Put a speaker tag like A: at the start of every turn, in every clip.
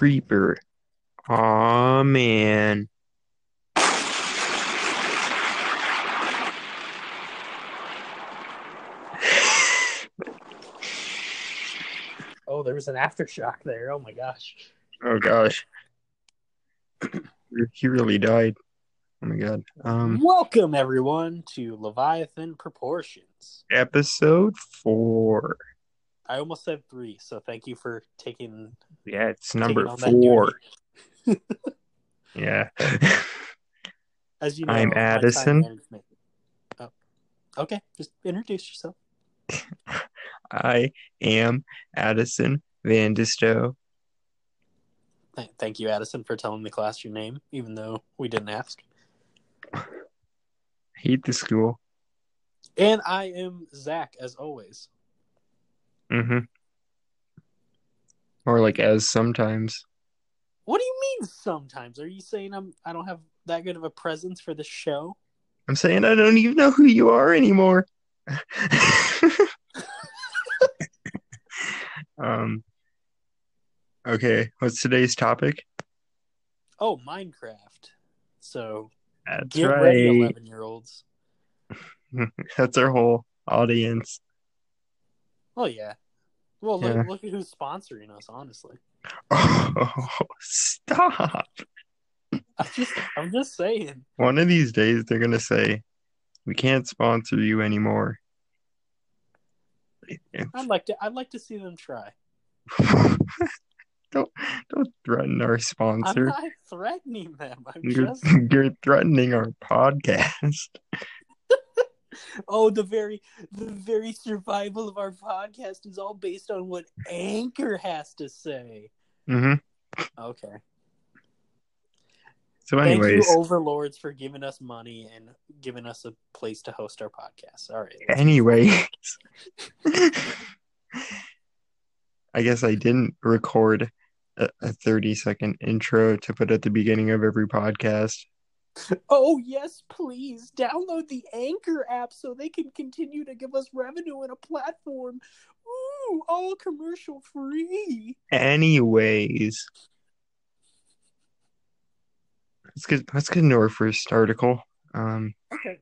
A: creeper. Aw, man.
B: Oh, there was an aftershock there. Oh my gosh.
A: Oh gosh. he really died. Oh my god. Um
B: Welcome everyone to Leviathan Proportions.
A: episode 4.
B: I almost said three, so thank you for taking
A: Yeah, it's number 4. Yeah.
B: As you know,
A: I'm Addison.
B: Oh. Okay, just introduce yourself.
A: I am Addison Van Disto.
B: Th- Thank you, Addison, for telling the class your name, even though we didn't ask.
A: Hate the school.
B: And I am Zach, as always.
A: Mm-hmm. Or like as sometimes.
B: What do you mean sometimes? Are you saying I'm I don't have that good of a presence for the show?
A: I'm saying I don't even know who you are anymore. um okay, what's today's topic?
B: Oh, Minecraft. So
A: That's
B: get ready,
A: right.
B: eleven year olds.
A: That's our whole audience.
B: Oh yeah. Well, look,
A: Yeah.
B: look at who's sponsoring us. Honestly,
A: Oh, stop.
B: I'm just, I'm just saying.
A: One of these days they're gonna say, We can't sponsor you anymore.
B: I'd like to, I'd like to see them try.
A: don't don't threaten our sponsor.
B: I'm not threatening them. I'm
A: You're,
B: just,
A: you're threatening our podcast.
B: Oh, the very, the very survival of our podcast is all based on what Anchor has to say.
A: hmm
B: Okay.
A: So,
B: Thank
A: anyways,
B: you, overlords, for giving us money and giving us a place to host our podcast. All right. let's-
A: I guess I didn't record a, a 30 second intro to put at the beginning of every podcast.
B: Oh yes, please download the Anchor app so they can continue to give us revenue in a platform. Ooh, all commercial free.
A: Anyways, let's get let's get into our first article. Um,
B: Okay.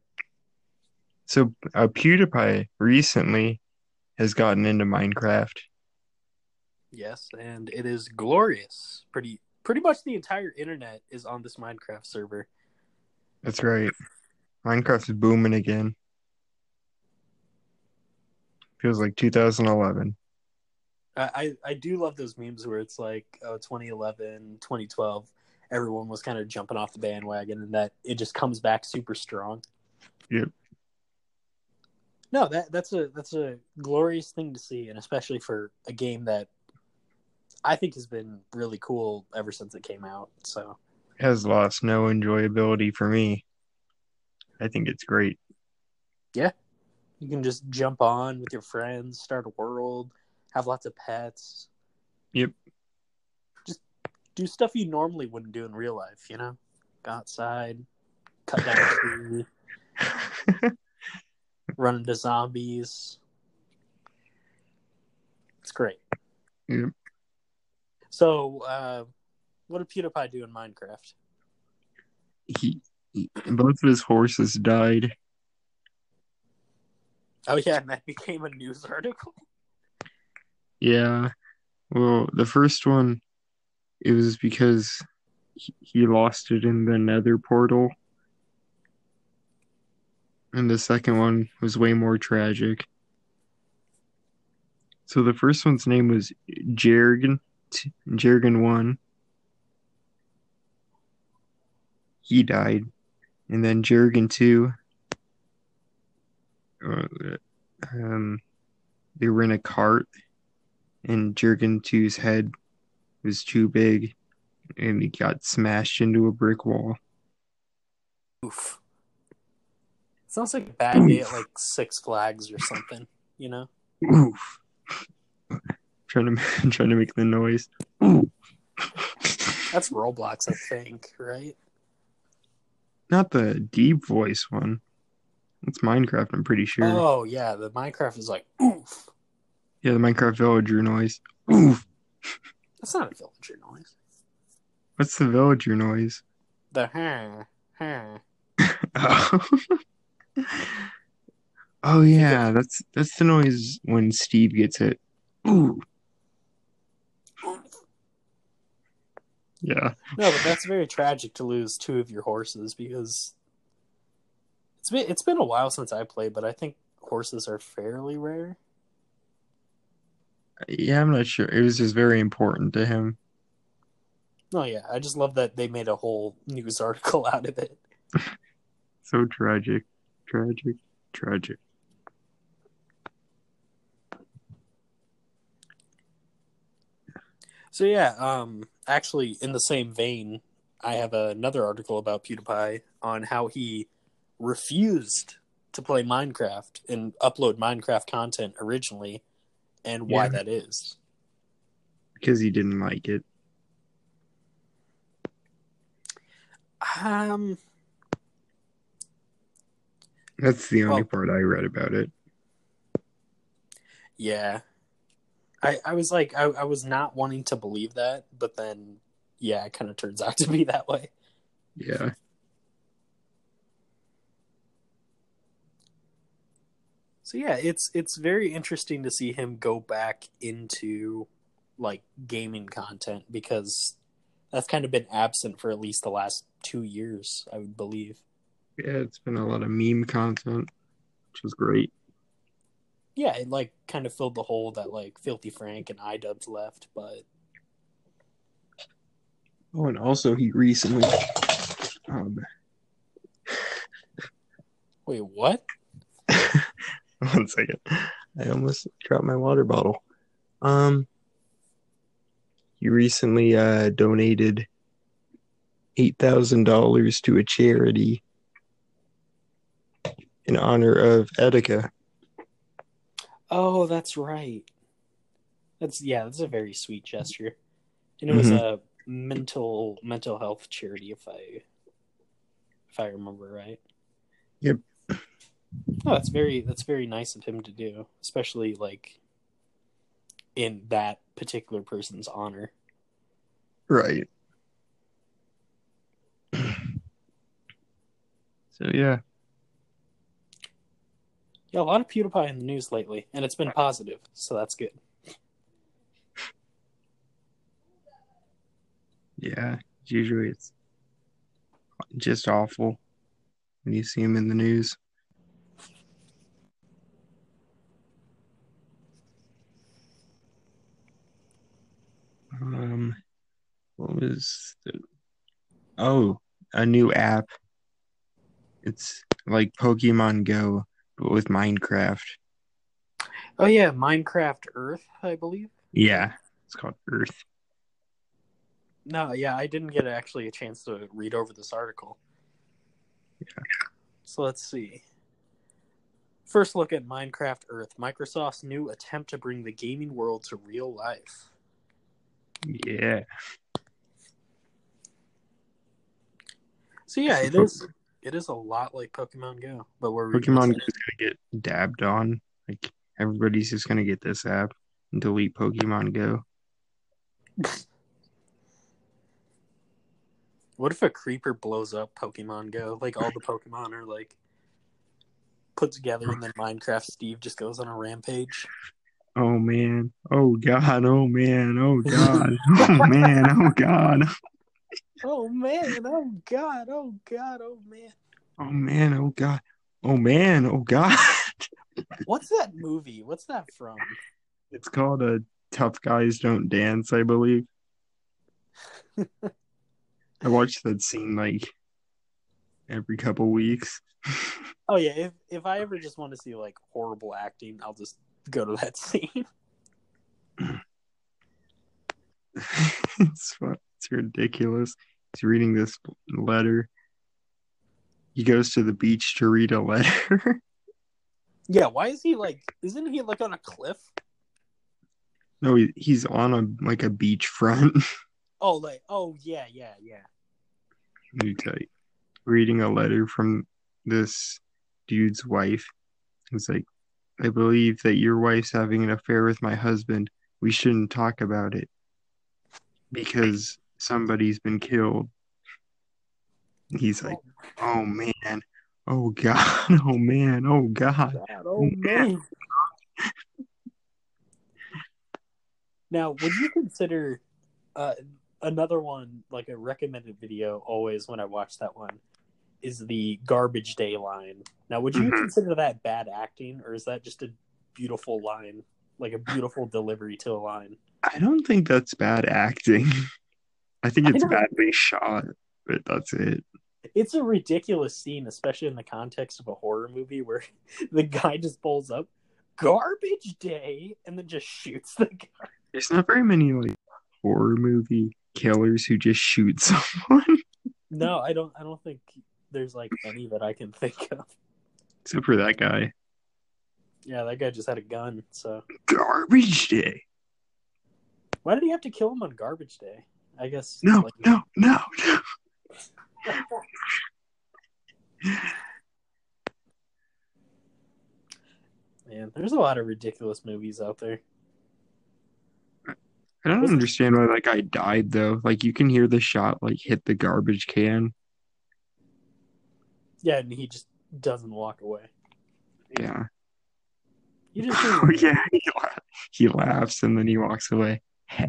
A: so uh, PewDiePie recently has gotten into Minecraft.
B: Yes, and it is glorious. Pretty pretty much the entire internet is on this Minecraft server.
A: That's right. Minecraft is booming again. Feels like 2011.
B: I, I I do love those memes where it's like oh 2011, 2012, everyone was kind of jumping off the bandwagon and that it just comes back super strong.
A: Yep.
B: No, that that's a that's a glorious thing to see, and especially for a game that I think has been really cool ever since it came out. So
A: has lost no enjoyability for me. I think it's great. Yeah.
B: You can just jump on with your friends, start a world, have lots of pets.
A: Yep.
B: Just do stuff you normally wouldn't do in real life. You know, go outside, cut down a tree, run into zombies. It's great.
A: Yep.
B: So, uh, what did PewDiePie do in Minecraft?
A: he, he- both of his horses died.
B: Oh yeah, and that became a news article.
A: Yeah. Well, the first one, it was because he, he lost it in the nether portal. And the second one was way more tragic. So the first one's name was Joergen, Joergen 1. He died. And then Joergen 2, uh, um, they were in a cart and Joergen 2's head was too big and he got smashed into a brick wall.
B: Oof. Sounds like a bad day at like Six Flags or something. You know.
A: Oof. trying to trying to make the noise.
B: That's Roblox, I think, right?
A: Not the deep voice one. It's Minecraft, I'm pretty sure.
B: Oh yeah, the Minecraft is like oof.
A: Yeah, the Minecraft villager noise. Oof.
B: That's not a villager noise.
A: What's the villager noise?
B: The huh, huh.
A: Oh. oh yeah, that's that's the noise when Steve gets hit. Ooh. Yeah.
B: No, but that's very tragic to lose two of your horses because it's been it's been a while since I played, but I think horses are fairly rare.
A: Yeah, I'm not sure. It was just very important to him.
B: Oh yeah, I just love that they made a whole news article out of it.
A: So tragic. Tragic. Tragic.
B: So yeah, um actually in the same vein, I have another article about PewDiePie on how he refused to play Minecraft and upload Minecraft content originally and why
A: Yeah.
B: that is.
A: Because he didn't like it.
B: Um
A: That's the only
B: Well-
A: part I read about it.
B: Yeah. I I was like I, I was not wanting to believe that, but then yeah, it kind of turns out to be that way.
A: Yeah.
B: So yeah, it's it's very interesting to see him go back into like gaming content because that's kind of been absent for at least the last 2 years, I would believe.
A: Yeah, it's been a lot of meme content, which is great.
B: Yeah, it like kind of filled the hole that like Filthy Frank and iDubbbz left, but
A: Oh, and also he recently um
B: wait, what?
A: one second. I almost dropped my water bottle. Um he recently uh donated eight thousand dollars to a charity in honor of Etika.
B: Oh, that's right. That's yeah, that's a very sweet gesture. And it was
A: Mhm.
B: a mental mental health charity if I if I remember right.
A: Yep.
B: Oh, that's very that's very nice of him to do, especially like in that particular person's honor.
A: Right. So yeah.
B: Yeah, a lot of PewDiePie in the news lately, and it's been positive, so that's good.
A: Yeah. Usually it's just awful when you see him in the news. Um, what was the? Oh, a new app. It's like Pokemon Go, with Minecraft.
B: Oh yeah, Minecraft Earth, I believe.
A: Yeah, it's called Earth.
B: No, yeah, I didn't get actually a chance to read over this article.
A: Yeah.
B: So let's see. First look at Minecraft Earth, Microsoft's new attempt to bring the gaming world to real life.
A: Yeah,
B: So yeah, it is it is a lot like Pokemon Go, but we're
A: Pokemon Go is gonna get dabbed on. Like everybody's just gonna get this app and delete Pokemon Go.
B: What if a creeper blows up Pokemon Go? Like all the Pokemon are like put together, and then Minecraft Steve just goes on a rampage.
A: Oh man. Oh god. Oh man. Oh god. oh man. Oh god.
B: Oh man! Oh god! Oh god! Oh man!
A: Oh man. Oh god. Oh man. Oh god.
B: What's that movie? What's that from?
A: It's called a Tough Guys Don't Dance, I believe. I watch that scene like every couple weeks.
B: Oh yeah, if if I ever just want to see like horrible acting, I'll just go to that scene.
A: it's fun. It's ridiculous. He's reading this letter. He goes to the beach to read a letter.
B: yeah, why is he like? Isn't he like on a cliff?
A: no, he, he's on a like a beach front.
B: Oh, like oh yeah, yeah, yeah.
A: Tell you. Reading a letter from this dude's wife. It's like, I believe that your wife's having an affair with my husband. We shouldn't talk about it. Because somebody's been killed. He's like, oh man, oh god, oh man, oh god.
B: God, oh man. now, would you consider uh, another one like a recommended video? Always when I watch that one is the garbage day line. Now, would you
A: Mhm.
B: consider that bad acting, or is that just a beautiful line, like a beautiful delivery to a line?
A: I don't think that's bad acting. I think it's
B: don't-
A: badly shot, but that's it.
B: It's a ridiculous scene, especially in the context of a horror movie where the guy just pulls up garbage day and then just shoots the guy.
A: There's not very many like horror movie killers who just shoot someone,
B: No, I don't. I don't think there's like any that I can think of.
A: except for that guy.
B: Yeah, that guy just had a gun. So
A: Garbage day.
B: why did he have to kill him on garbage day? I guess.
A: No,
B: like-
A: no, no, no.
B: Man, there's a lot of ridiculous movies out there.
A: I don't understand why that guy died though. Like you can hear the shot like hit the garbage can.
B: Yeah, and he just doesn't walk away.
A: Yeah.
B: You just
A: Oh yeah. He, la- he laughs and then he walks away.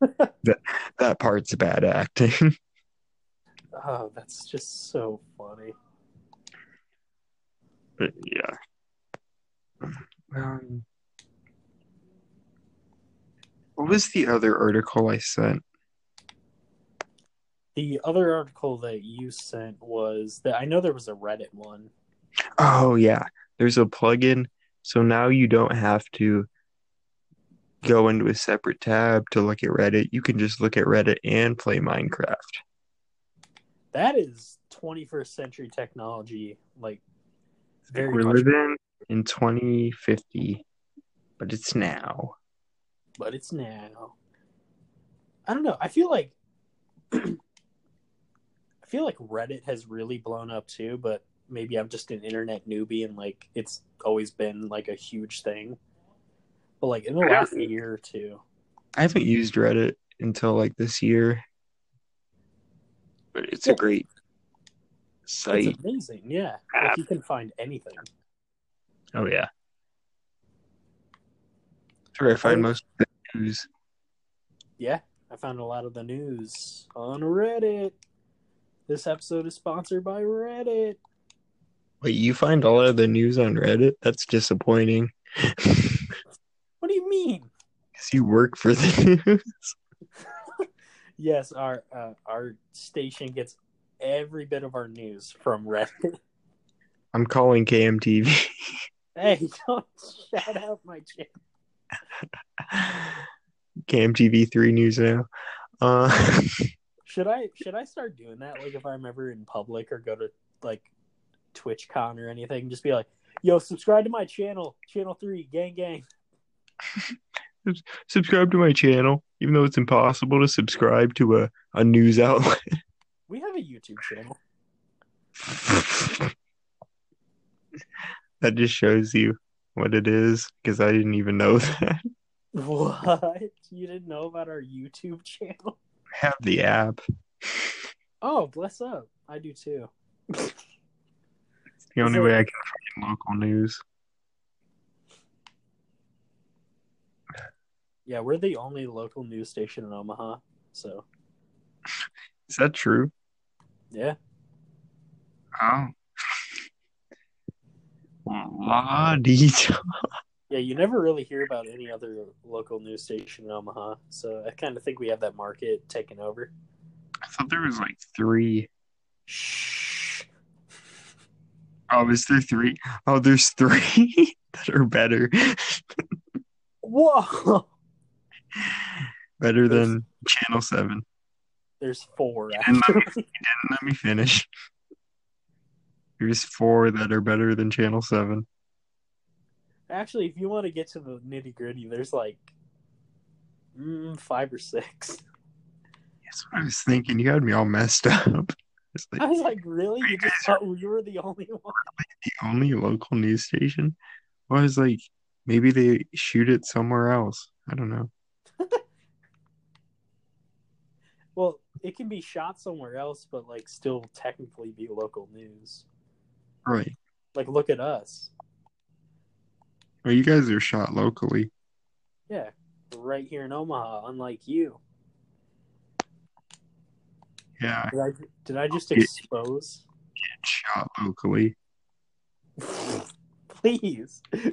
A: that that part's bad acting.
B: Oh, that's just so funny.
A: But yeah. Um, what was the other article I sent?
B: The other article that you sent was that I know there was a Reddit one.
A: Oh yeah, there's a plugin, so now you don't have to go into a separate tab to look at Reddit. You can just look at Reddit and play Minecraft.
B: That is 21st century technology. Like, very
A: We're
B: much,
A: living in 2050, but it's now.
B: but it's now. I don't know. I feel like I feel like Reddit has really blown up too, but maybe I'm just an internet newbie and like it's always been like a huge thing. But like in the
A: Yeah.
B: last year or two,
A: I haven't used Reddit until like this year, but it's
B: Yeah.
A: a great site.
B: it's amazing. Yeah, like you can find anything.
A: Oh yeah. That's where I find most of the news.
B: Yeah, I found a lot of the news on Reddit. This episode is sponsored by Reddit.
A: Wait, you find all of the news on Reddit? That's disappointing.
B: What do you mean?
A: Because you work for the news.
B: Yes, our uh, our station gets every bit of our news from Reddit.
A: I'm calling KMTV.
B: hey, don't shout out my channel.
A: KMTV three news now. Uh,
B: Should I should I start doing that? Like if I'm ever in public or go to like TwitchCon or anything, just be like, "Yo, subscribe to my channel, Channel Three, gang gang."
A: subscribe to my channel, even though it's impossible to subscribe to a, a news outlet.
B: We have a YouTube channel.
A: that just shows you what it is, because I didn't even know that.
B: What? You didn't know about our YouTube channel?
A: I have the app.
B: Oh, bless up. I do too.
A: It's the only way I can find local news.
B: Yeah, we're the only local news station in Omaha. So,
A: Is that true?
B: yeah.
A: Oh. La.
B: Yeah, you never really hear about any other local news station in Omaha. So, I kind of think we have that market taken over.
A: I thought there was like three.
B: Shh.
A: Oh, is there three? Oh, there's three that are better.
B: Whoa.
A: Better than Channel 7.
B: There's four
A: And let me,
B: actually.
A: and let me finish. There's four that are better than Channel 7.
B: Actually, if you want to get to the nitty gritty, there's like mm, five or six.
A: That's what I was thinking. You had me all messed up. It's like
B: I was like, really? You just thought we were the only one?
A: the only local news station. Well, I was like, maybe they shoot it somewhere else. I don't know.
B: It can be shot somewhere else, but like still technically be local news.
A: Right.
B: Like look at us.
A: Well, you guys are shot locally.
B: Yeah. Right here in Omaha, unlike you.
A: Yeah,
B: Did I did I just
A: Yeah.
B: expose?
A: shot locally.
B: Please. I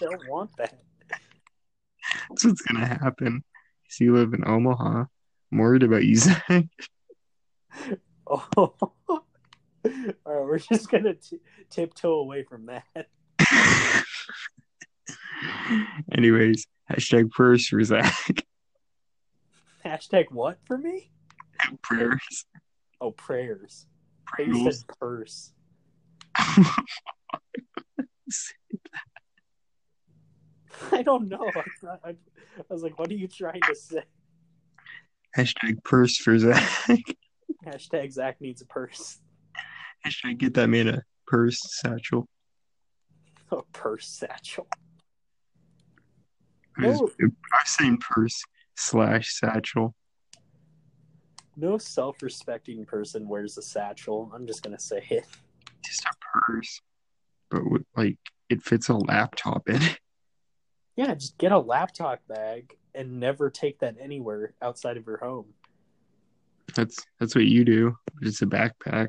B: don't want that.
A: That's what's gonna happen. So you live in Omaha. I'm worried about you, Zach.
B: Oh. All right, we're just gonna t- tiptoe away from that.
A: Anyways, hashtag prayers for Zach.
B: Hashtag what for me?
A: Prayers.
B: Oh, prayers. You purse. I don't know. I, thought- I, I was like, what are you trying to say?
A: Hashtag purse for Zach.
B: Hashtag Zach needs a purse.
A: Hashtag get that man a purse satchel.
B: A purse satchel.
A: I was,
B: No.
A: I was saying purse slash satchel.
B: No self respecting person wears a satchel. I'm just going to say it.
A: Just a purse. But with, like it fits a laptop in it.
B: Yeah, just get a laptop bag and never take that anywhere outside of your home.
A: That's that's what you do. It's a backpack.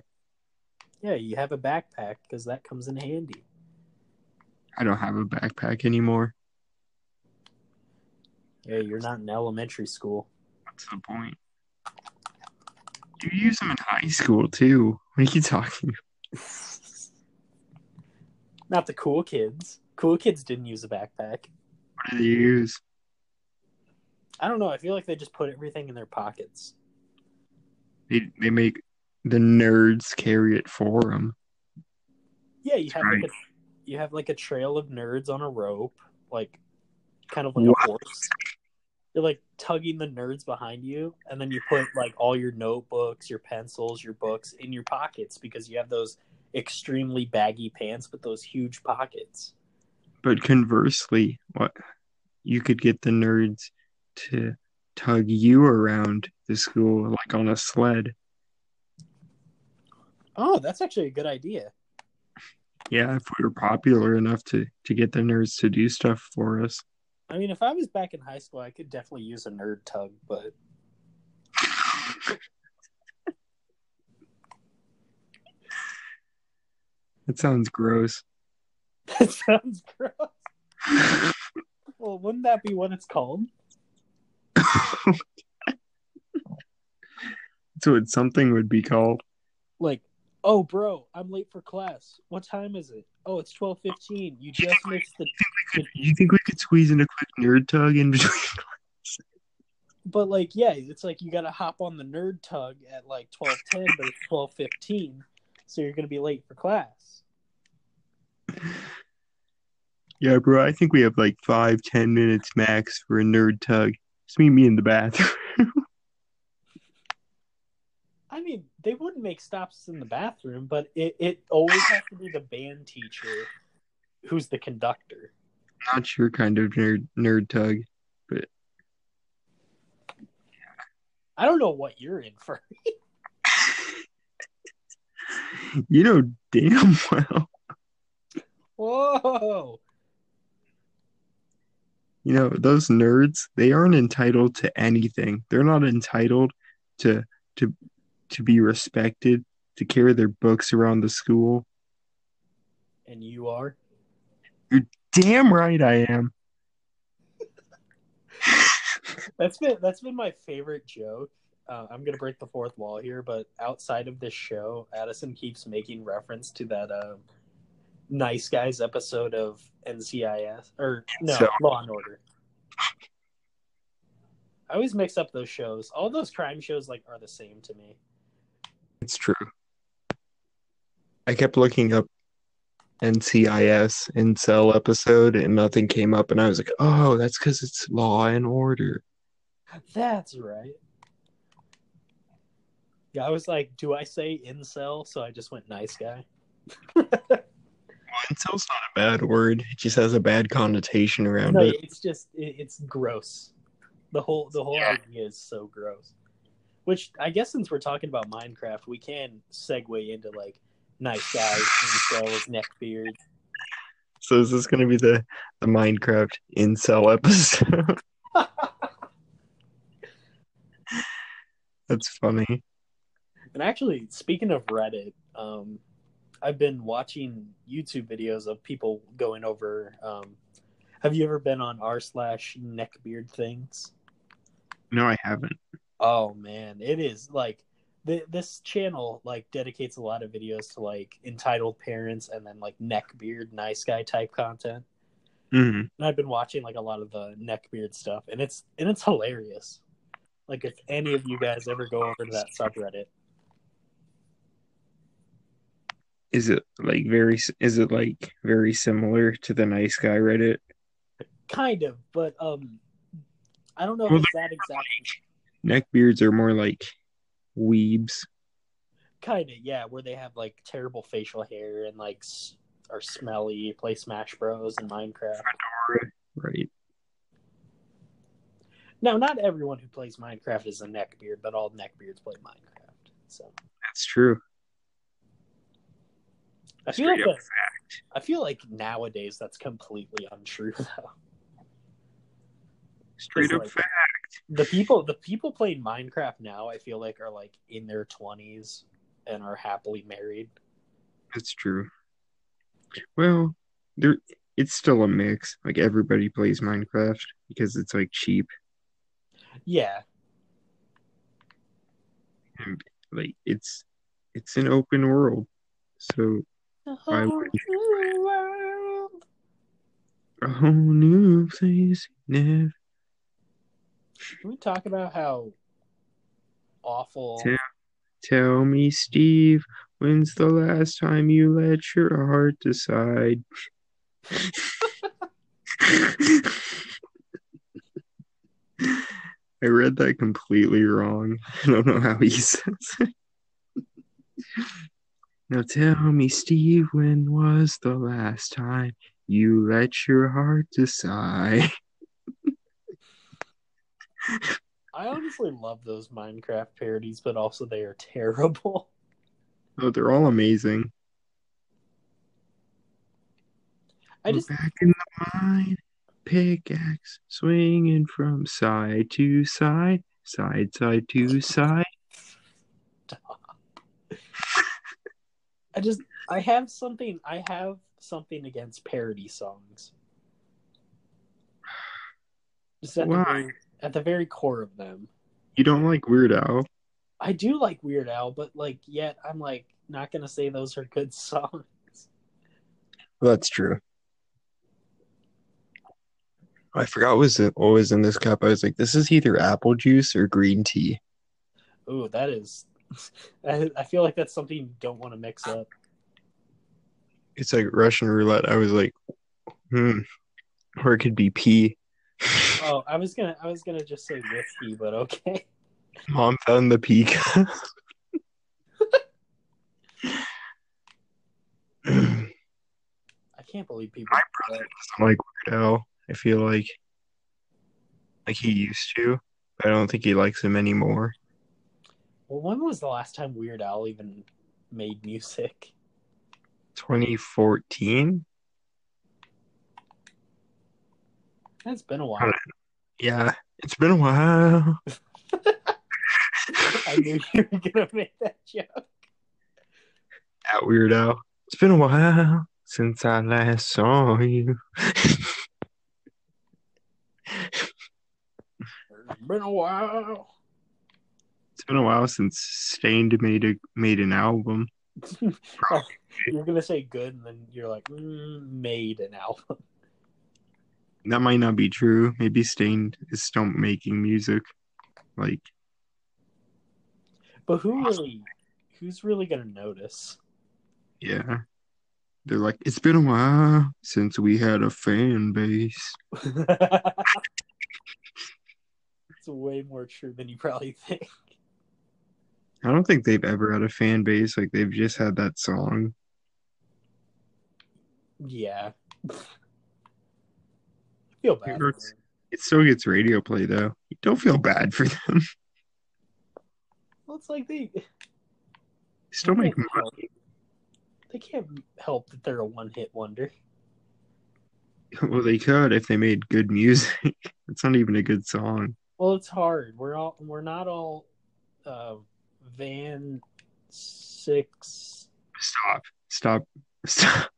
B: Yeah, you have a backpack because that comes in handy.
A: I don't have a backpack anymore.
B: Yeah, you're not in elementary school.
A: What's the point? You use them in high school too. What are you talking?
B: Not the cool kids. Cool kids didn't use a backpack.
A: What do they use?
B: I don't know. I feel like they just put everything in their pockets.
A: They they make the nerds carry it for them.
B: Yeah, you have
A: Right.
B: like a you have like a trail of nerds on a rope, like kind of like
A: What?
B: a horse. You're like tugging the nerds behind you, and then you put like all your notebooks, your pencils, your books in your pockets because you have those extremely baggy pants with those huge pockets.
A: But conversely, what you could get the nerds to tug you around the school like on a sled.
B: Oh, that's actually a good idea.
A: Yeah, if we were popular enough to to get the nerds to do stuff for us.
B: I mean, if I was back in high school, I could definitely use a nerd tug, but
A: That sounds gross.
B: that sounds gross. Well, wouldn't that be what it's called?
A: So it's something would be called.
B: Like, oh, bro, I'm late for class. What time is it? Oh, it's twelve fifteen. You just missed the.
A: You think we could squeeze in a quick nerd tug in between?
B: But like, yeah, it's like you got to hop on the nerd tug at like twelve ten, but it's twelve fifteen, so you're gonna be late for class.
A: Yeah, bro. I think we have like five, ten minutes max for a nerd tug. Just meet me in the bathroom.
B: I mean, they wouldn't make stops in the bathroom, but it, it always has to be the band teacher who's the conductor.
A: Not your kind of nerd nerd tug.
B: But I don't know what you're in for.
A: You know damn well.
B: Whoa.
A: You know those nerds. They aren't entitled to anything. They're not entitled to to to be respected. To carry their books around the school.
B: And you are?
A: You're damn right I am.
B: That's been that's been my favorite joke. Uh, I'm gonna break the fourth wall here, but outside of this show, Addison keeps making reference to that uh, Nice Guys episode of NCIS or no
A: So-
B: Law and Order. I always mix up those shows. All those crime shows like are the same to me.
A: It's true. I kept looking up NCIS incel episode and nothing came up and I was like, oh, that's because it's Law and Order.
B: That's right. Yeah, I was like, do I say incel? So I just went nice guy.
A: Incel's not a bad word. It just has a bad connotation around
B: No,
A: it.
B: it's just it, it's gross. The whole the whole
A: Yeah.
B: idea is so gross. Which I guess since we're talking about Minecraft, we can segue into like nice guys, incels, neckbeard.
A: So is this going to be the the Minecraft incel episode? That's funny.
B: And actually, speaking of Reddit, um, I've been watching YouTube videos of people going over. Um, have you ever been on r slash neckbeard things?
A: No, I haven't.
B: Oh man, it is like th- this channel like dedicates a lot of videos to like entitled parents and then like neckbeard nice guy type content.
A: hmm
B: And I've been watching like a lot of the neckbeard stuff, and it's and it's hilarious. Like if any of you guys ever go over to that subreddit,
A: Is it like very? Is it like very similar to the nice guy Reddit?
B: kind of, but um, I don't know if
A: Well,
B: it's that exact.
A: Neckbeards are more like weebs.
B: Kind of, yeah, where they have like terrible facial hair and like s- are smelly, play Smash Bros. and Minecraft.
A: Right.
B: Now, not everyone who plays Minecraft is a neckbeard, but all neckbeards play Minecraft. So
A: That's true.
B: I feel like
A: up
B: I feel like nowadays that's completely untrue though.
A: Straight up
B: like-
A: fact.
B: The people the people playing Minecraft now, I feel like are like in their twenties and are happily married.
A: That's true. Well, there it's still a mix. Like everybody plays Minecraft because it's like cheap.
B: Yeah,
A: And like it's it's an open world. So I would- a whole new place never
B: Can we talk about how awful?
A: Yeah. tell me, Steve, when's the last time you let your heart decide? I read that completely wrong. I don't know how he says it. Now tell me, Steve, when was the last time you let your heart decide?
B: I honestly love those Minecraft parodies, but also they are terrible.
A: Oh, they're all amazing.
B: I just
A: back in the mine, pickaxe swinging from side to side, side side to side.
B: I just I have something I have something against parody songs. Just at the
A: Why?
B: very at the very core of them.
A: You don't like Weird Al?
B: I do like Weird Al, but like yet I'm like not gonna say those are good songs.
A: That's true. I forgot what was it what in this cup. I was like, this is either apple juice or green tea.
B: Ooh, that is I, I feel like that's something you don't want to mix up.
A: It's like Russian roulette. I was like, hmm. Or it could be pea.
B: Oh, I was gonna I was gonna just say whiskey, but okay.
A: Mom found the cup. I
B: can't believe people
A: My
B: do that.
A: don't like Weird Al. I feel like like he used to. I don't think he likes him anymore.
B: Well, when was the last time Weird Al even made music?
A: 2014?
B: It's been a while.
A: Yeah, it's been a while.
B: I knew you were gonna make that joke.
A: At weirdo. It's been a while since I last saw you.
B: It's been a while.
A: It's been a while since Staind made a made an album.
B: you're gonna say good, and then you're like mm, made an album.
A: That might not be true. Maybe Staind is still making music. Like
B: But who really, who's really gonna notice?
A: Yeah. They're like, it's been a while since we had a fan base.
B: it's way more true than you probably think.
A: I don't think they've ever had a fan base. Like, they've just had that song.
B: Yeah. I feel bad.
A: It still gets radio play, though. You don't feel bad for them.
B: Well, it's like they
A: Still
B: they
A: make money.
B: help- They can't help that they're a one-hit wonder.
A: Well, they could if they made good music. it's not even a good song.
B: Well, it's hard. We're all we're not all uh, Van Six.
A: Stop. Stop. Stop.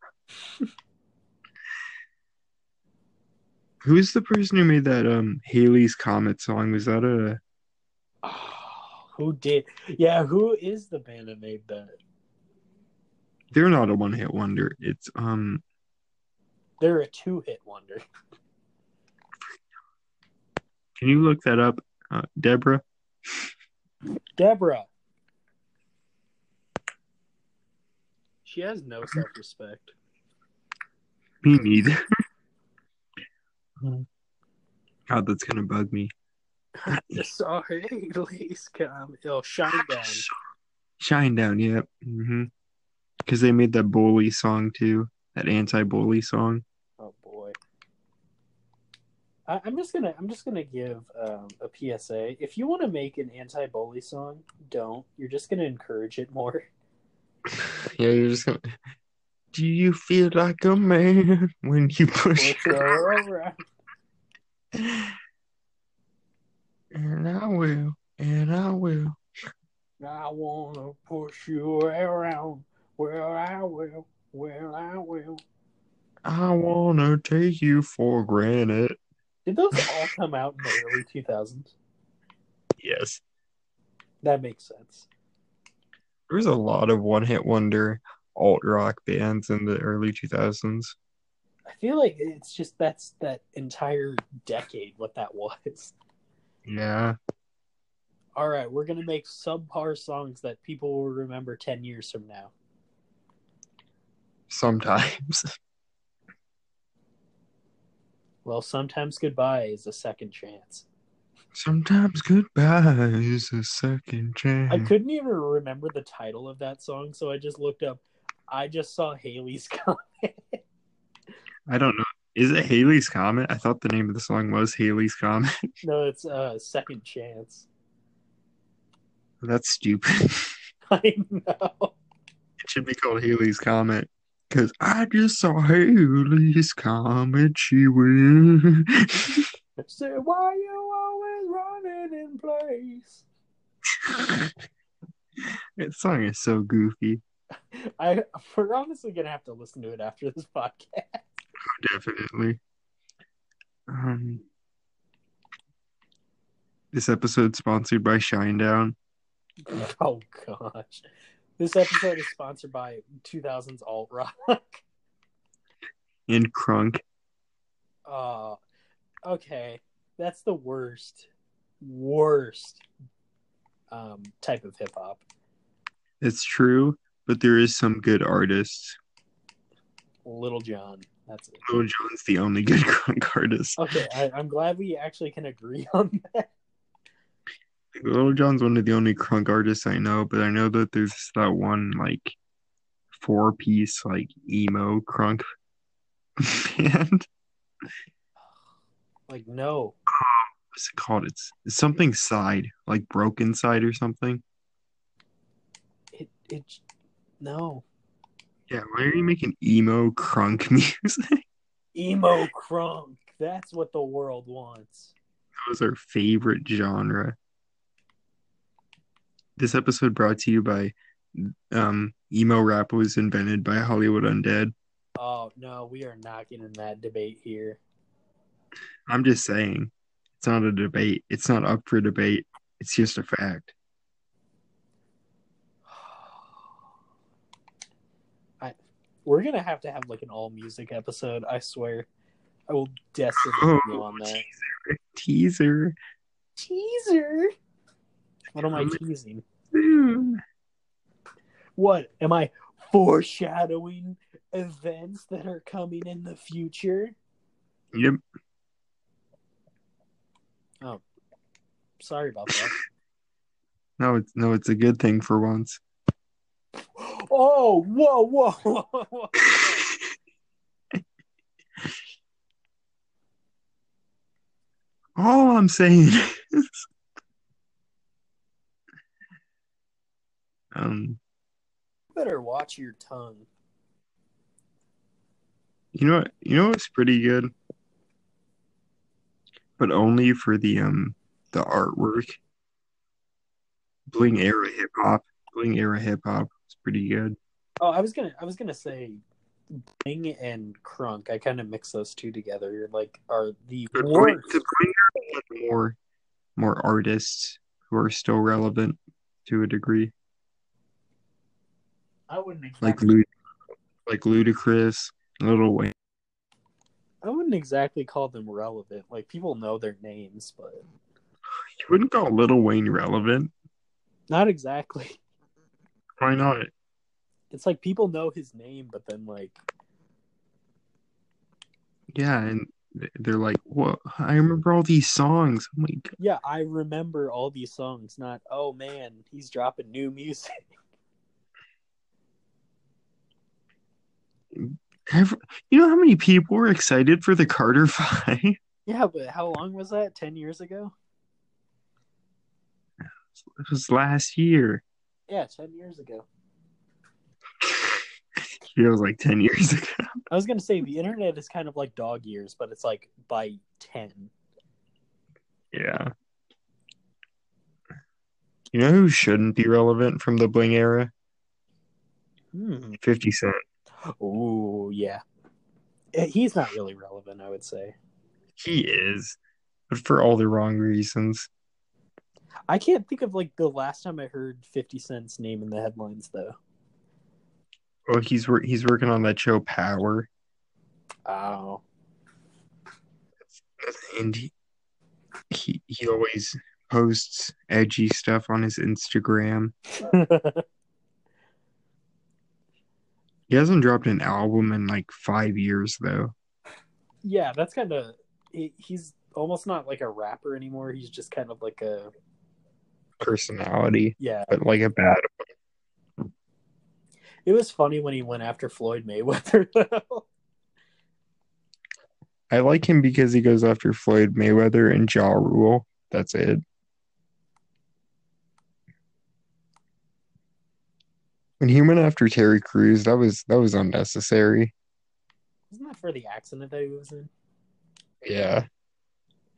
A: Who's the person who made that um Halley's Comet song? Was that a
B: Oh, who did? Yeah, who is the band that made that?
A: they're not a one hit wonder. It's um
B: They're a two-hit wonder.
A: can you look that up? Uh, Deborah?
B: Deborah. She has no self-respect.
A: Me neither. God, that's gonna bug me.
B: Saw Haley's come. Oh, shine down.
A: Shinedown, yep. hmm Because they made that bully song too, that anti-bully song.
B: Oh boy. I, I'm just gonna I'm just gonna give um, a PSA. If you want to make an anti-bully song, don't. You're just gonna encourage it more.
A: Yeah, you're just gonna. Do you feel like a man when you push?
B: Her around.
A: And I will, and I will.
B: I wanna push you around. Well, I will. Well, I will.
A: I wanna take you for granted.
B: Did those all come out in the early 2000s?
A: Yes,
B: That makes sense.
A: There was a lot of one-hit wonder alt rock bands in the early 2000s.
B: I feel like it's just that's that entire decade what that was.
A: Yeah,
B: All right, we're gonna make subpar songs that people will remember ten years from now.
A: sometimes.
B: Well, sometimes goodbye is a second chance.
A: Sometimes goodbye is a second chance.
B: I couldn't even remember the title of that song, so I just looked up. I just saw Haley's comment.
A: I don't know. Is it Haley's comment? I thought the name of the song was Haley's comment.
B: no, it's uh, second chance.
A: That's stupid.
B: I know.
A: It should be called Haley's comment. Because I just saw Haley's comment. She went.
B: Say why are you always running in place.
A: that song is so goofy.
B: I we're honestly gonna have to listen to it after this podcast.
A: Definitely. Um, this episode sponsored by Shinedown.
B: Oh gosh. This episode is sponsored by 2000s alt rock.
A: and Crunk.
B: Uh, okay, that's the worst, worst um, type of hip hop.
A: It's true, but there is some good artists.
B: Lil Jon, that's it.
A: Lil Jon's the only good Crunk artist.
B: Okay, I, I'm glad we actually can agree on that.
A: Lil Jon's one of the only crunk artists I know, but I know that there's that one like four piece like emo crunk band.
B: Like, no,
A: What's it called? It's, it's something side, like Brokencyde or something.
B: it, it, no.
A: Yeah, why are you making emo crunk music?
B: Emo crunk. That's what the world wants.
A: That was our favorite genre. This episode brought to you by um emo rap was invented by Hollywood Undead.
B: Oh no, we are not getting that debate here.
A: I'm just saying, it's not a debate. It's not up for debate. It's just a fact.
B: I, we're gonna have to have like an all music episode. I swear, I will desperately
A: Oh,
B: go on that
A: Teaser.
B: teaser. What am I teasing?
A: soon.
B: What am I foreshadowing? Events that are coming in the future.
A: Yep.
B: Sorry about that.
A: No, it's no, it's a good thing for once.
B: oh, whoa, whoa, whoa, whoa.
A: All I'm saying is Um,
B: Better watch your tongue.
A: you know what? You know what's pretty good, but only for the um the artwork. Bling era hip hop. Bling era hip hop is pretty good.
B: Oh, I was gonna I was gonna say Bing and Crunk. I kind of mix those two together. Like are the
A: The Bling, the Bling era more more artists who are still relevant to a degree,
B: I wouldn't
A: like
B: exactly,
A: Lud, like Ludacris, Lil Wayne.
B: I wouldn't exactly call them relevant. Like people know their names, but
A: You wouldn't call Lil Wayne relevant.
B: not exactly.
A: Why not?
B: It's like people know his name, but then like
A: Yeah, and they're like, "What? I remember all these songs." I'm like,
B: yeah, I remember all these songs. Not oh man, he's dropping new music.
A: Ever, you know how many people were excited for the Carter Five?
B: yeah, but how long was that? Ten years ago?
A: It was last year.
B: Yeah, ten years ago.
A: Feels like ten years ago.
B: I was gonna say the internet is kind of like dog years, but it's like by ten.
A: Yeah. You know who shouldn't be relevant from the Bling era?
B: Hmm.
A: Fifty Cent.
B: Oh yeah, Eh, he's not really relevant. I would say.
A: He is, but for all the wrong reasons.
B: I can't think of like the last time I heard Fifty Cent's name in the headlines though.
A: Oh, he's wor- he's working on that show Power,
B: Oh.
A: and he he, he always posts edgy stuff on his Instagram. He hasn't dropped an album in like five years though.
B: yeah, that's kind of. He's almost not like a rapper anymore. He's just kind of like a
A: Personality,
B: yeah.
A: but like a bad.
B: It was funny when he went after Floyd Mayweather. though.
A: I like him because he goes after Floyd Mayweather and Ja Rule. That's it. When he went after Terry Crews, that was that was unnecessary.
B: Wasn't that for the accident that he was in?
A: Yeah,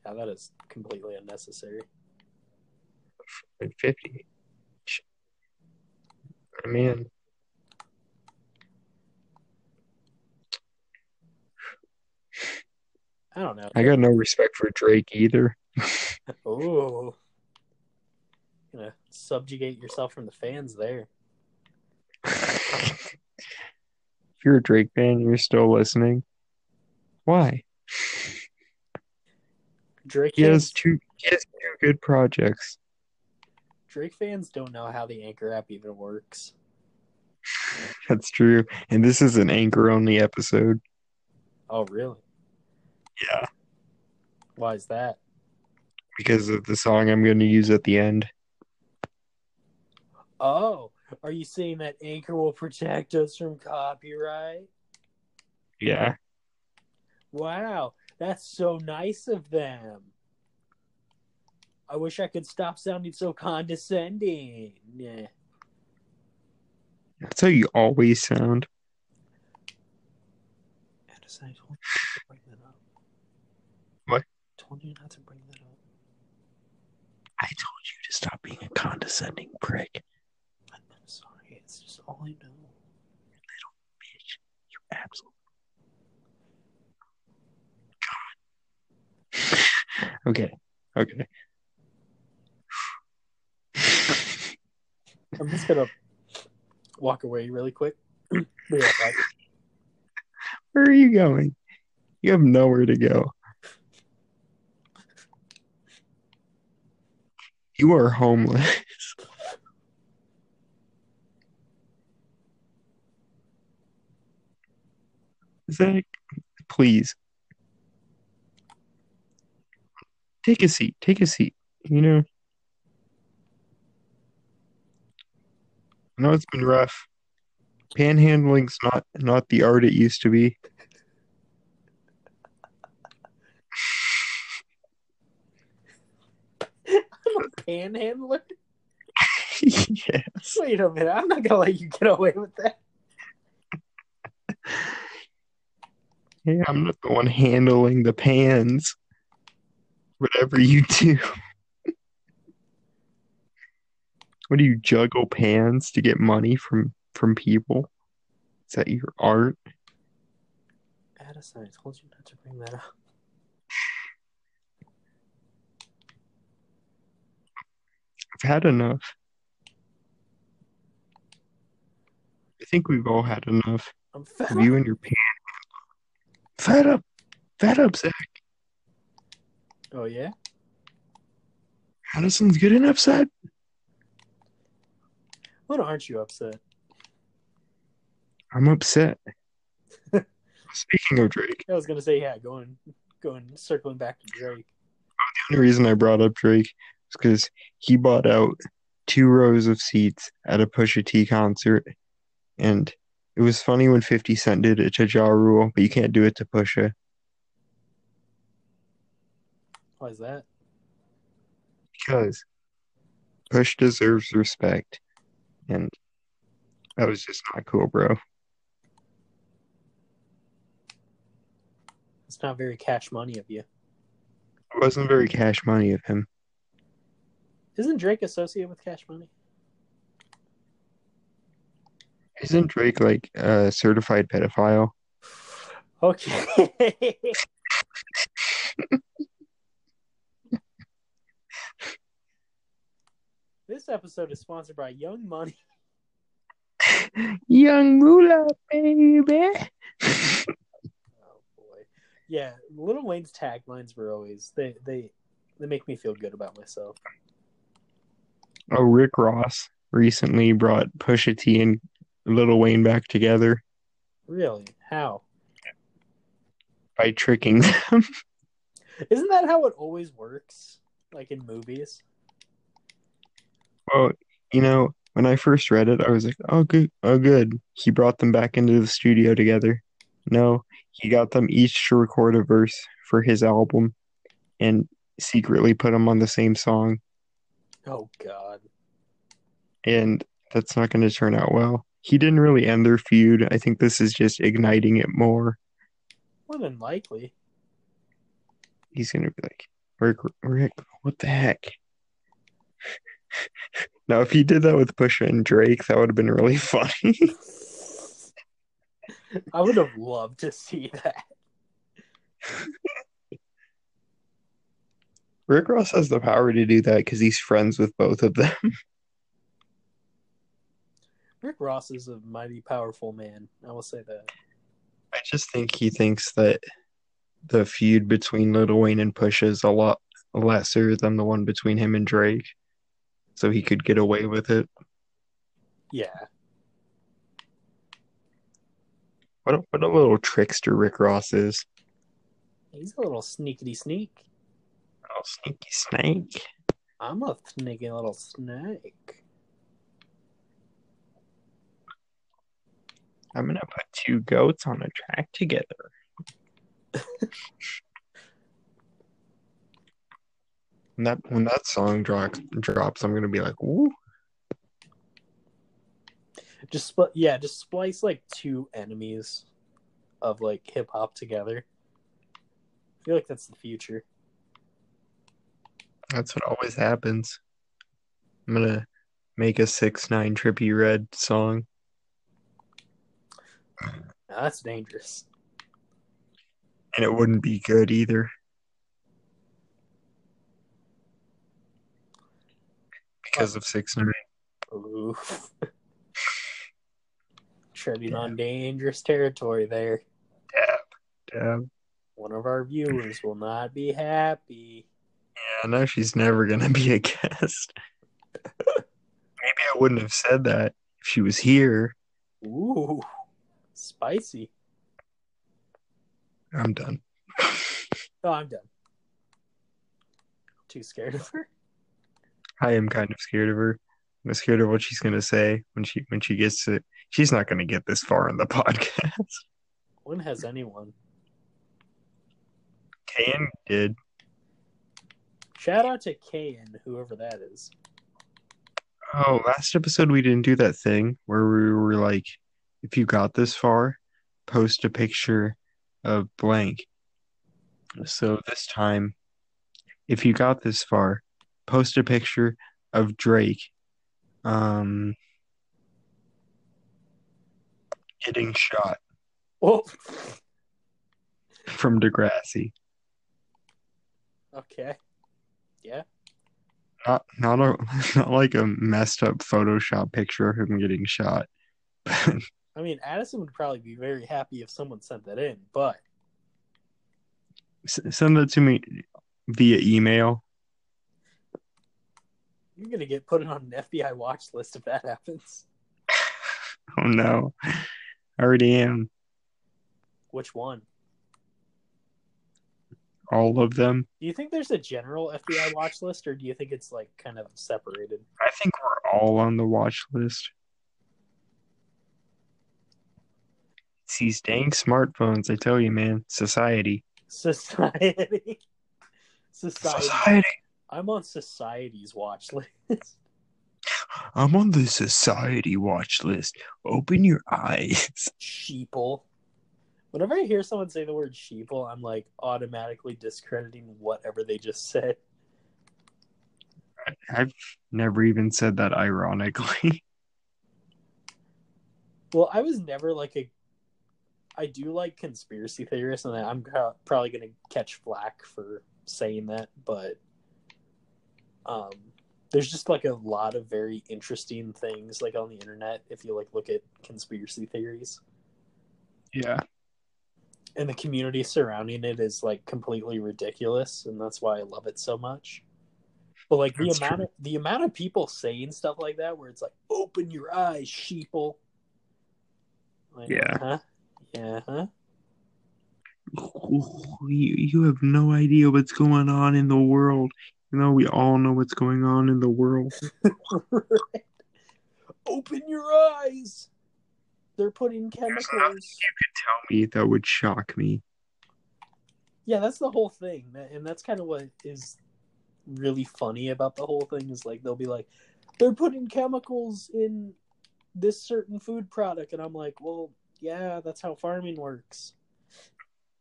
B: Yeah, that is completely unnecessary.
A: Like fifty. I mean,
B: I don't know.
A: I got no respect for Drake either.
B: Oh, gonna subjugate yourself from the fans there.
A: if you're a Drake fan, you're still listening. Why?
B: Drake
A: He has two. He has two good projects.
B: Drake fans don't know how the Anchor app even works.
A: That's true. And this is an anchor only episode.
B: Oh, really?
A: Yeah.
B: Why is that?
A: Because of the song I'm going to use at the end.
B: Oh, are you saying that Anchor will protect us from copyright?
A: Yeah.
B: Wow, that's so nice of them. I wish I could stop sounding so condescending. Yeah.
A: That's how you always sound.
B: Addison, I told you not to bring that up.
A: What?
B: told you not to bring that up.
A: I told you to stop being a condescending prick.
B: I'm sorry. It's just all I know.
A: Little bitch. You absolute. God. okay. Okay.
B: I'm just gonna walk away really quick.
A: Where are you going? You have nowhere to go. You are homeless. Zach, please. Take a seat. Take a seat. You know, I know it's been rough. Panhandling's not not the art it used to be.
B: I'm a panhandler.
A: yes.
B: Wait a minute. I'm not gonna let you get away with that.
A: Hey, I'm not the one handling the pans. Whatever you do. What do you juggle pans to get money from from people? Is that your art?
B: Addison, I told you not to bring that up.
A: I've had enough. I think we've all had enough.
B: I'm fed
A: of you and your pan. Fed up. Fed up, Zach.
B: Oh yeah.
A: Addison's getting upset.
B: Aren't you upset?
A: I'm upset. Speaking of Drake,
B: I was gonna say yeah. Going, going, circling back to Drake.
A: the only reason I brought up Drake is because he bought out two rows of seats at a Pusha T concert, and it was funny when 50 Cent did it to Ja Rule, but you can't do it to Pusha
B: Why is that?
A: because Push deserves respect, and that was just not cool, bro.
B: It's not very cash money of you.
A: It wasn't very cash money of him.
B: Isn't Drake associated with cash money?
A: Isn't Drake like a certified pedophile?
B: Okay. this episode is sponsored by Young Money.
A: Young Moolah, baby.
B: Oh boy. Yeah, Lil Wayne's taglines were always they they they make me feel good about myself.
A: Oh, Rick Ross recently brought Pusha T and Little Wayne back together
B: Really? How?
A: by tricking them.
B: Isn't that how it always works? Like in movies?
A: Well, you know, when I first read it, I was like, "Oh, good, oh, good." He brought them back into the studio together. No, he got them each to record a verse for his album, and secretly put them on the same song,
B: Oh god.
A: and that's not going to turn out well. He didn't really end their feud. I think this is just igniting it more.
B: More than likely.
A: He's gonna be like, Rick, Rick, what the heck? Now, if he did that with Pusha and Drake, that would have been really funny.
B: I would have loved to see that.
A: Rick Ross has the power to do that because he's friends with both of them.
B: Rick Ross is a mighty powerful man. I will say that.
A: I just think he thinks that the feud between Lil Wayne and Pusha is a lot lesser than the one between him and Drake, so he could get away with it.
B: Yeah.
A: What a, what a little trickster Rick Ross is.
B: He's a little sneakity sneak.
A: Oh, sneaky snake.
B: I'm a sneaky little snake.
A: I'm gonna put two goats on a track together. when that when that song drops drops, I'm gonna be like, ooh.
B: Just split yeah, just splice like two enemies of like hip hop together. I feel like that's the future.
A: That's what always happens. I'm gonna make a six nine Trippie Redd song.
B: Now, that's dangerous.
A: And it wouldn't be good either. Because of six nine.
B: Oof. Treading on dangerous territory there.
A: Dab.
B: One of our viewers will not be happy.
A: Yeah, I know she's never gonna be a guest. Maybe I wouldn't have said that if she was here.
B: Ooh, spicy.
A: I'm done.
B: Oh, I'm done. Too scared of her.
A: I am kind of scared of her. I'm scared of what she's gonna say when she when she gets it. She's not gonna get this far in the podcast.
B: When has anyone?
A: Kayan did.
B: Shout out to Kayan, whoever that is.
A: Oh, last episode we didn't do that thing where we were like, if you got this far, post a picture of blank. So this time, if you got this far, post a picture of Drake um getting shot
B: Oh,
A: from Degrassi.
B: okay. Yeah.
A: Not not a not like a messed up Photoshop picture of him getting shot.
B: I mean, Addison would probably be very happy if someone sent that in, but
A: S- Send that to me via email.
B: You're gonna get put on an FBI watch list if that happens.
A: Oh no, I already am.
B: Which one?
A: All of them.
B: Do you think there's a general FBI watch list, or do you think it's like kind of separated?
A: I think we're all on the watch list. It's these dang smartphones, I tell you, man. Society.
B: Society. Society.
A: Society.
B: I'm on society's watch list.
A: I'm on the society watch list. Open your eyes.
B: sheeple. Whenever I hear someone say the word sheeple, I'm like automatically discrediting whatever they just said.
A: I've never even said that ironically.
B: Well, I was never like a. I do like conspiracy theorists, and I'm probably going to catch flack for saying that, but um, there's just like a lot of very interesting things like on the internet if you like look at conspiracy theories,
A: Yeah.
B: and the community surrounding it is like completely ridiculous, and that's why I love it so much. But like the
A: That's
B: amount
A: true.
B: of the amount of people saying stuff like that, where it's like, "Open your eyes, sheeple." Like,
A: Yeah.
B: Huh? Yeah. Huh?
A: You, you have no idea what's going on in the world. You know, we all know what's going on in the world.
B: Open your eyes. They're putting chemicals.
A: You could tell me that would shock me.
B: Yeah, that's the whole thing, and that's kind of what is really funny about the whole thing. Is like they'll be like, they're putting chemicals in this certain food product, and I'm like, well, yeah, that's how farming works.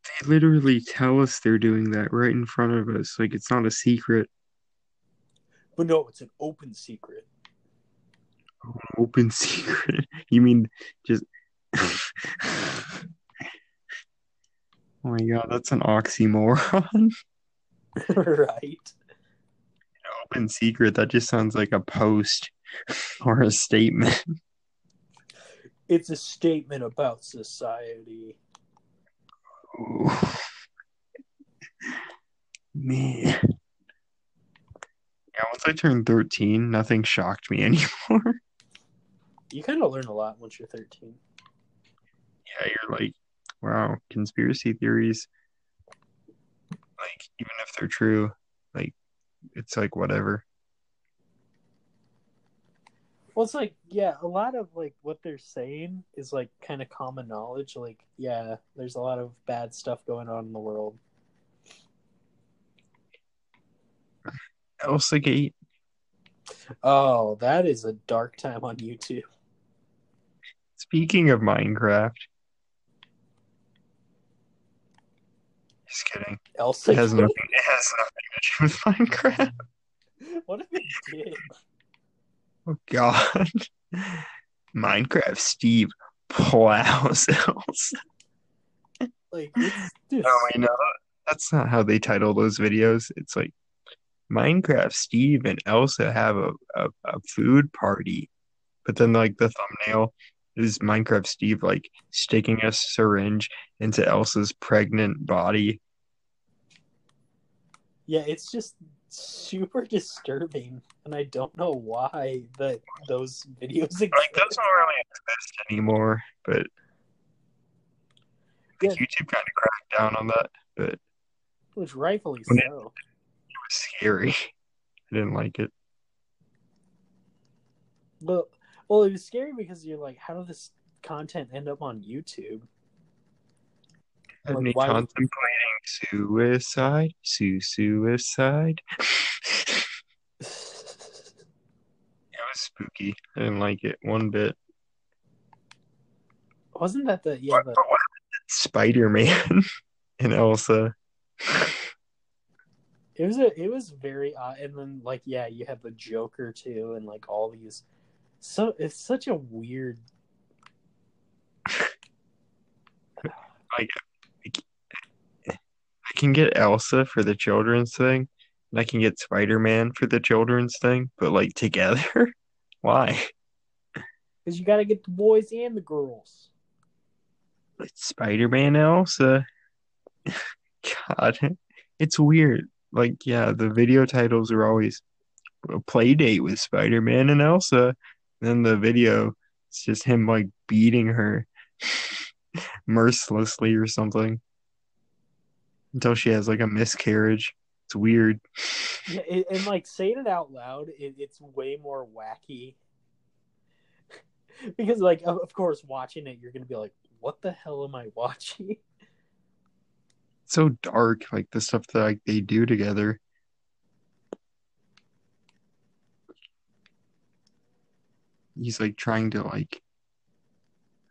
A: They literally tell us they're doing that right in front of us. Like it's not a secret.
B: But no, it's an open secret.
A: Open secret. You mean just Oh my god, that's an oxymoron.
B: right.
A: Open secret, that just sounds like a post or a statement.
B: It's a statement about society.
A: Ooh. Man. Once I turned 13, nothing shocked me anymore.
B: You kind of learn a lot once you're 13.
A: yeah, you're like, wow, conspiracy theories. Like, even if they're true, like, it's like whatever.
B: Well, it's like, yeah, a lot of like what they're saying is like kind of common knowledge. Like, yeah, there's a lot of bad stuff going on in the world.
A: Elsagate.
B: Oh, that is a dark time on YouTube.
A: Speaking of Minecraft. Just kidding.
B: Elsa,
A: It has nothing. It has nothing to do with Minecraft.
B: what if it did?
A: Oh God. Minecraft Steve plows Elsa.
B: Like, it's oh, just,
A: Oh, wait, no, that's not how they title those videos. It's like Minecraft Steve and Elsa have a, a, a food party, but then like the thumbnail is Minecraft Steve like sticking a syringe into Elsa's pregnant body.
B: yeah, it's just super disturbing, and I don't know why that those videos exist.
A: Like those don't really exist anymore, but
B: Yeah.
A: YouTube kind of cracked down on that. But it
B: which rightfully
A: it-
B: so.
A: was scary. I didn't like it.
B: But well, it was scary because you're like, how did this content end up on YouTube? Like,
A: me contemplating suicide, su suicide. It was spooky. I didn't like it one bit.
B: Wasn't that the yeah the,
A: Spider Man and Elsa.
B: It was a it was very odd and then like yeah you have the Joker too and like all these so it's such a weird
A: I can get Elsa for the children's thing, and I can get Spider Man for the children's thing, but like together? Why?
B: because you got to get the boys and the girls.
A: Spider Man Elsa. God, it's weird. Like, yeah, the video titles are always a play date with Spider Man and Elsa. And then the video, it's just him like beating her mercilessly or something until she has like a miscarriage. It's weird.
B: It, and like saying it out loud, it, it's way more wacky. because like of course watching it, you're gonna be like, "What the hell am I watching?"
A: So dark, like the stuff that like they do together. He's like trying to like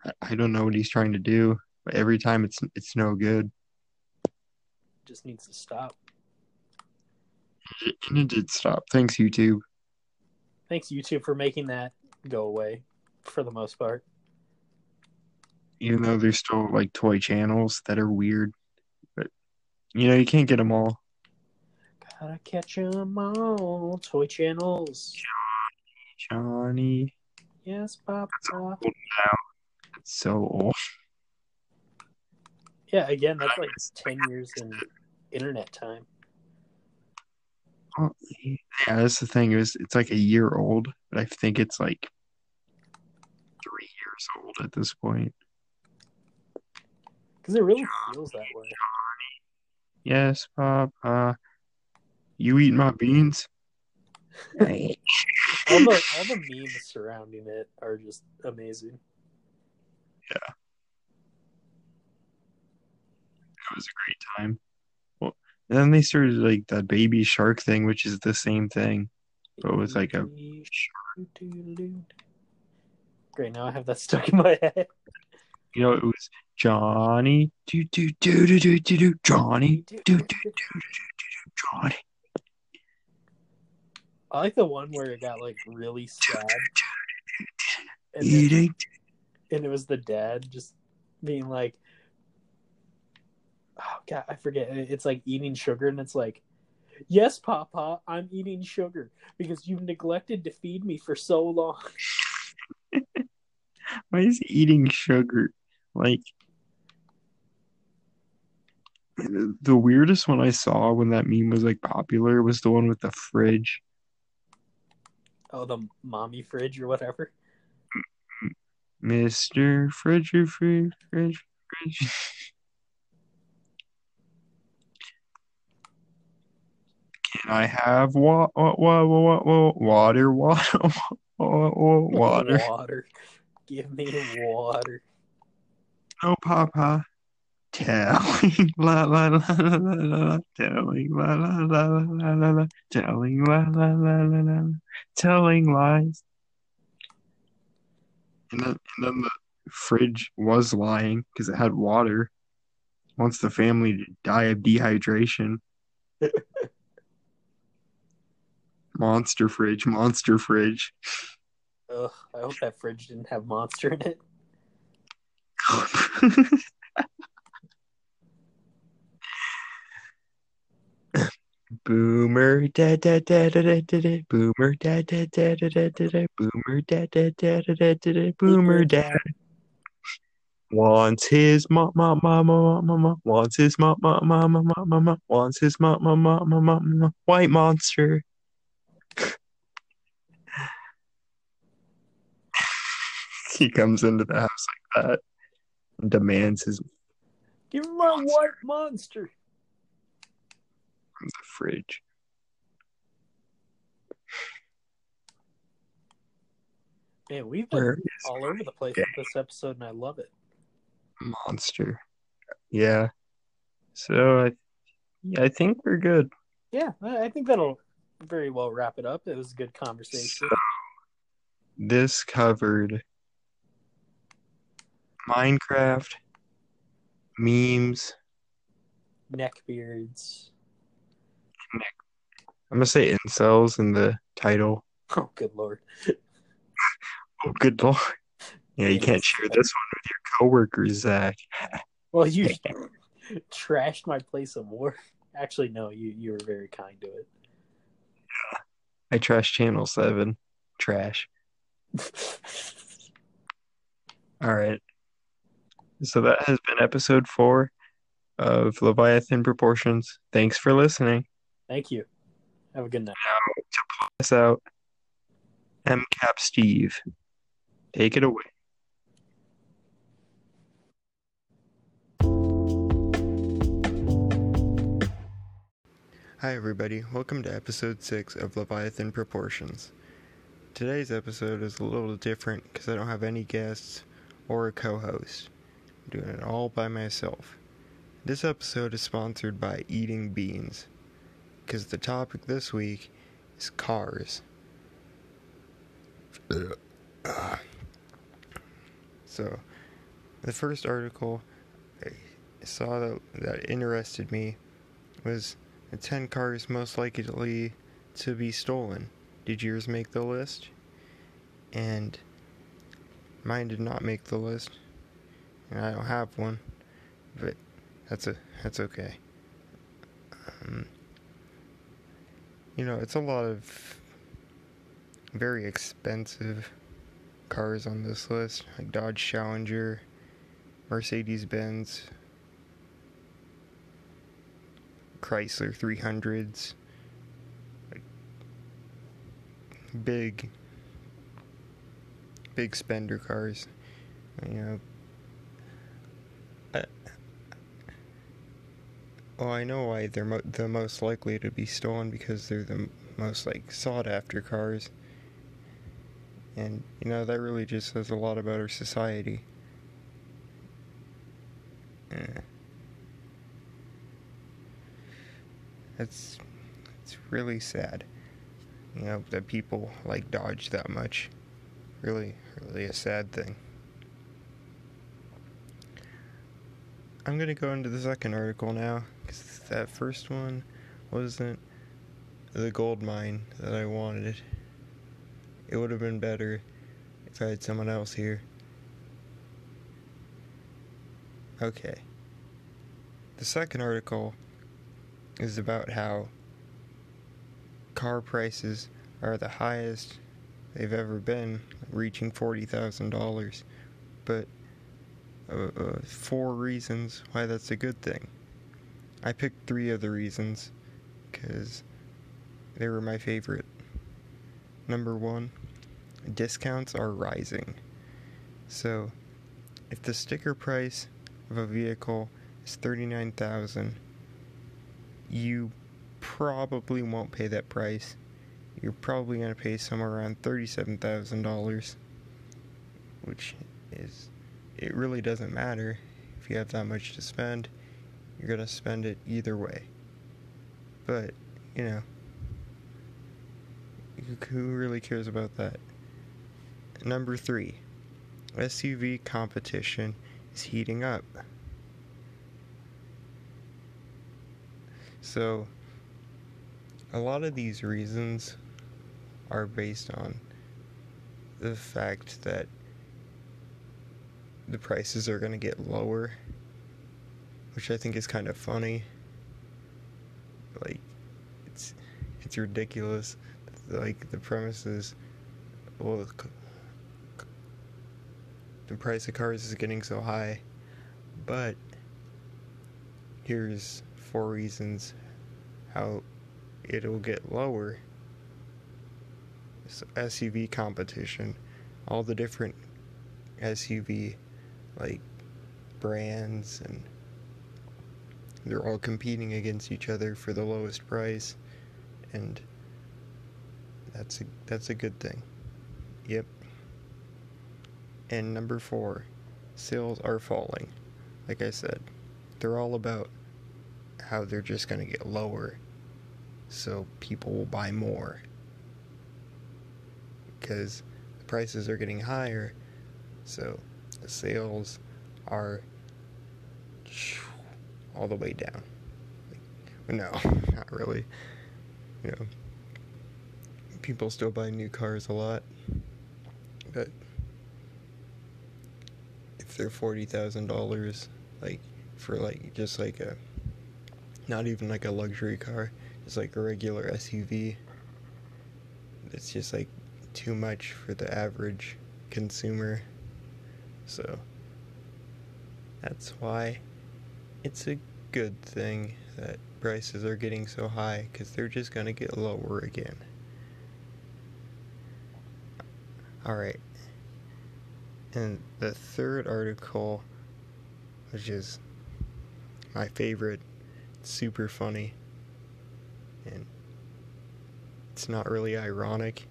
A: I, I don't know what he's trying to do, but every time it's it's no good.
B: Just needs to stop.
A: And it did stop. Thanks, YouTube.
B: Thanks YouTube for making that go away for the most part.
A: Even though there's still like toy channels that are weird, you know you can't get them all.
B: Gotta catch 'em all. Toy channels.
A: Johnny, Johnny,
B: Yes, Papa.
A: it's so old.
B: Yeah, again, that's like ten years in internet time.
A: Oh, Yeah, that's the thing. It was it's like a year old, but I think it's like three years old at this point.
B: Because it really feels that way.
A: Yes, Papa. Uh, you eat my beans?
B: All the all the memes surrounding it are just amazing. Yeah.
A: It was a great time. Well, and then they started like the baby shark thing, which is the same thing, but with like a
B: Great, now I have that stuck in my head.
A: You know it was Johnny do do do do do do do Johnny do do do do do do Johnny
B: I like the one where it got like really sad, and, then,
A: eating
B: and it was the dad just being like, "Oh God, I forget." It's like eating sugar, and it's like, "Yes, Papa, I'm eating sugar because you've neglected to feed me for so long."
A: Why is he eating sugar? Like the weirdest one I saw when that meme was like popular was the one with the fridge.
B: Oh, the mommy fridge or whatever.
A: Mr. Fridge, fridge, fridge, fridge. Can I have wa- wa- wa- wa- wa- water, water, wa- wa- water?
B: Water. Give me water.
A: No, Papa. Telling la la la la la la. Telling la la la la la la. Telling la la la la la. la. Telling lies. And then, and then the fridge was lying because it had water. Wants the family to die of dehydration. monster fridge, monster fridge.
B: Ugh, I hope that fridge didn't have monster in it.
A: Boomer da da da da da da da Boomer da da da da da da da Boomer da da da da da da da Boomer dad wants his mom mom mom mom mom wants his mom mom mom mom mom wants his mom mom mom mom mom white monster. he comes into the house like that demands his
B: Give me my white monster.
A: from the fridge.
B: Man, we've been all over the place with this episode, and I love it.
A: monster? Yeah. So I, yeah, I think we're good.
B: Yeah, I I think that'll very well wrap it up. It was a good conversation.
A: this covered Minecraft, memes.
B: Neckbeards.
A: I'm gonna say incels in the title.
B: Oh, good lord.
A: Oh, good lord. Yeah, you can't share this one with your coworkers, Zach.
B: Well, you trashed my place of work. Actually, no, you you were very kind to it.
A: I trashed Channel 7. Trash. All right. So that has been episode four of Leviathan Proportions. Thanks for listening.
B: Thank you. Have a good night.
A: Now, to pull us out, MCAP Steve, take it away. Hi, everybody. Welcome to episode six of Leviathan Proportions. Today's episode is a little different because I don't have any guests or a co host. Doing it all by myself. This episode is sponsored by Eating Beans because the topic this week is cars. So, the first article I saw that, that interested me was the 10 cars most likely to be stolen. Did yours make the list? And mine did not make the list. I don't have one, but that's a that's okay. Um, you know, it's a lot of very expensive cars on this list, like Dodge Challenger, Mercedes Benz, Chrysler 300s, like big, big spender cars. You know, I, well, I know why they're mo- the most likely to be stolen because they're the most like sought after cars. And you know that really just says a lot about our society. Yeah. It's it's really sad. You know, that people like Dodge that much. Really, really a sad thing. I'm gonna go into the second article now, that first one wasn't the gold mine that I wanted. It would have been better if I had someone else here. Okay. The second article is about how car prices are the highest they've ever been, reaching $40,000. But uh, uh, four reasons why that's a good thing. I picked three of the reasons because they were my favorite. Number one, discounts are rising. So, if the sticker price of a vehicle is 39,000, you probably won't pay that price. You're probably going to pay somewhere around $37,000, which is it really doesn't matter if you have that much to spend. You're going to spend it either way. But, you know, who really cares about that? Number three, SUV competition is heating up. So, a lot of these reasons are based on the fact that the prices are going to get lower, which I think is kind of funny. Like, it's it's ridiculous. Like the premise is, well, the price of cars is getting so high, but here's four reasons how it'll get lower. So SUV competition, all the different SUV like brands and they're all competing against each other for the lowest price and that's a that's a good thing. Yep. And number 4, sales are falling. Like I said, they're all about how they're just going to get lower so people will buy more. Because the prices are getting higher, so the sales are all the way down. No, not really. You know, people still buy new cars a lot, but if they're forty thousand dollars, like for like just like a, not even like a luxury car, just like a regular SUV. It's just like too much for the average consumer. So that's why it's a good thing that prices are getting so high because they're just going to get lower again. Alright. And the third article, which is my favorite, super funny, and it's not really ironic,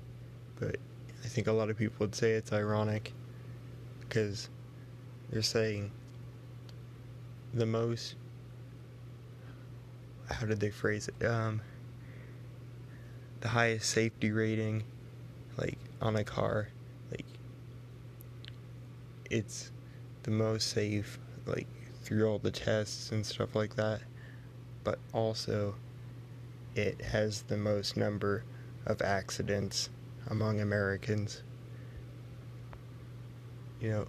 A: but I think a lot of people would say it's ironic because they're saying the most? How did they phrase it? Um the highest safety rating like on a car like it's the most safe like through all the tests and stuff like that. But also it has the most number of accidents among Americans. You know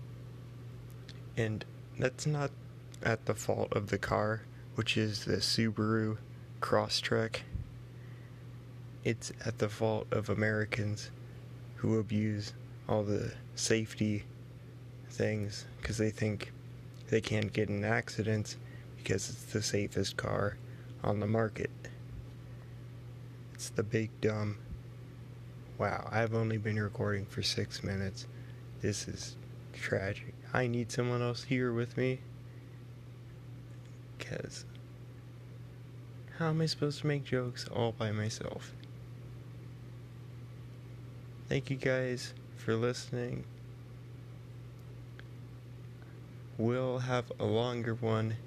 A: and that's not at the fault of the car, which is the Subaru Crosstrek. It's at the fault of Americans who abuse all the safety things because they think they can't get in accidents because it's the safest car on the market. It's the big dumb. Wow, I've only been recording for six minutes. This is tragic. I need someone else here with me. Because how am I supposed to make jokes all by myself? Thank you guys for listening. We'll have a longer one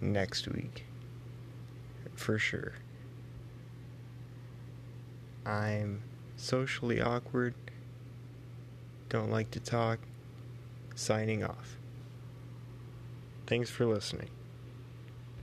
A: next week. For sure. I'm socially awkward, don't like to talk, signing off. Thanks for listening.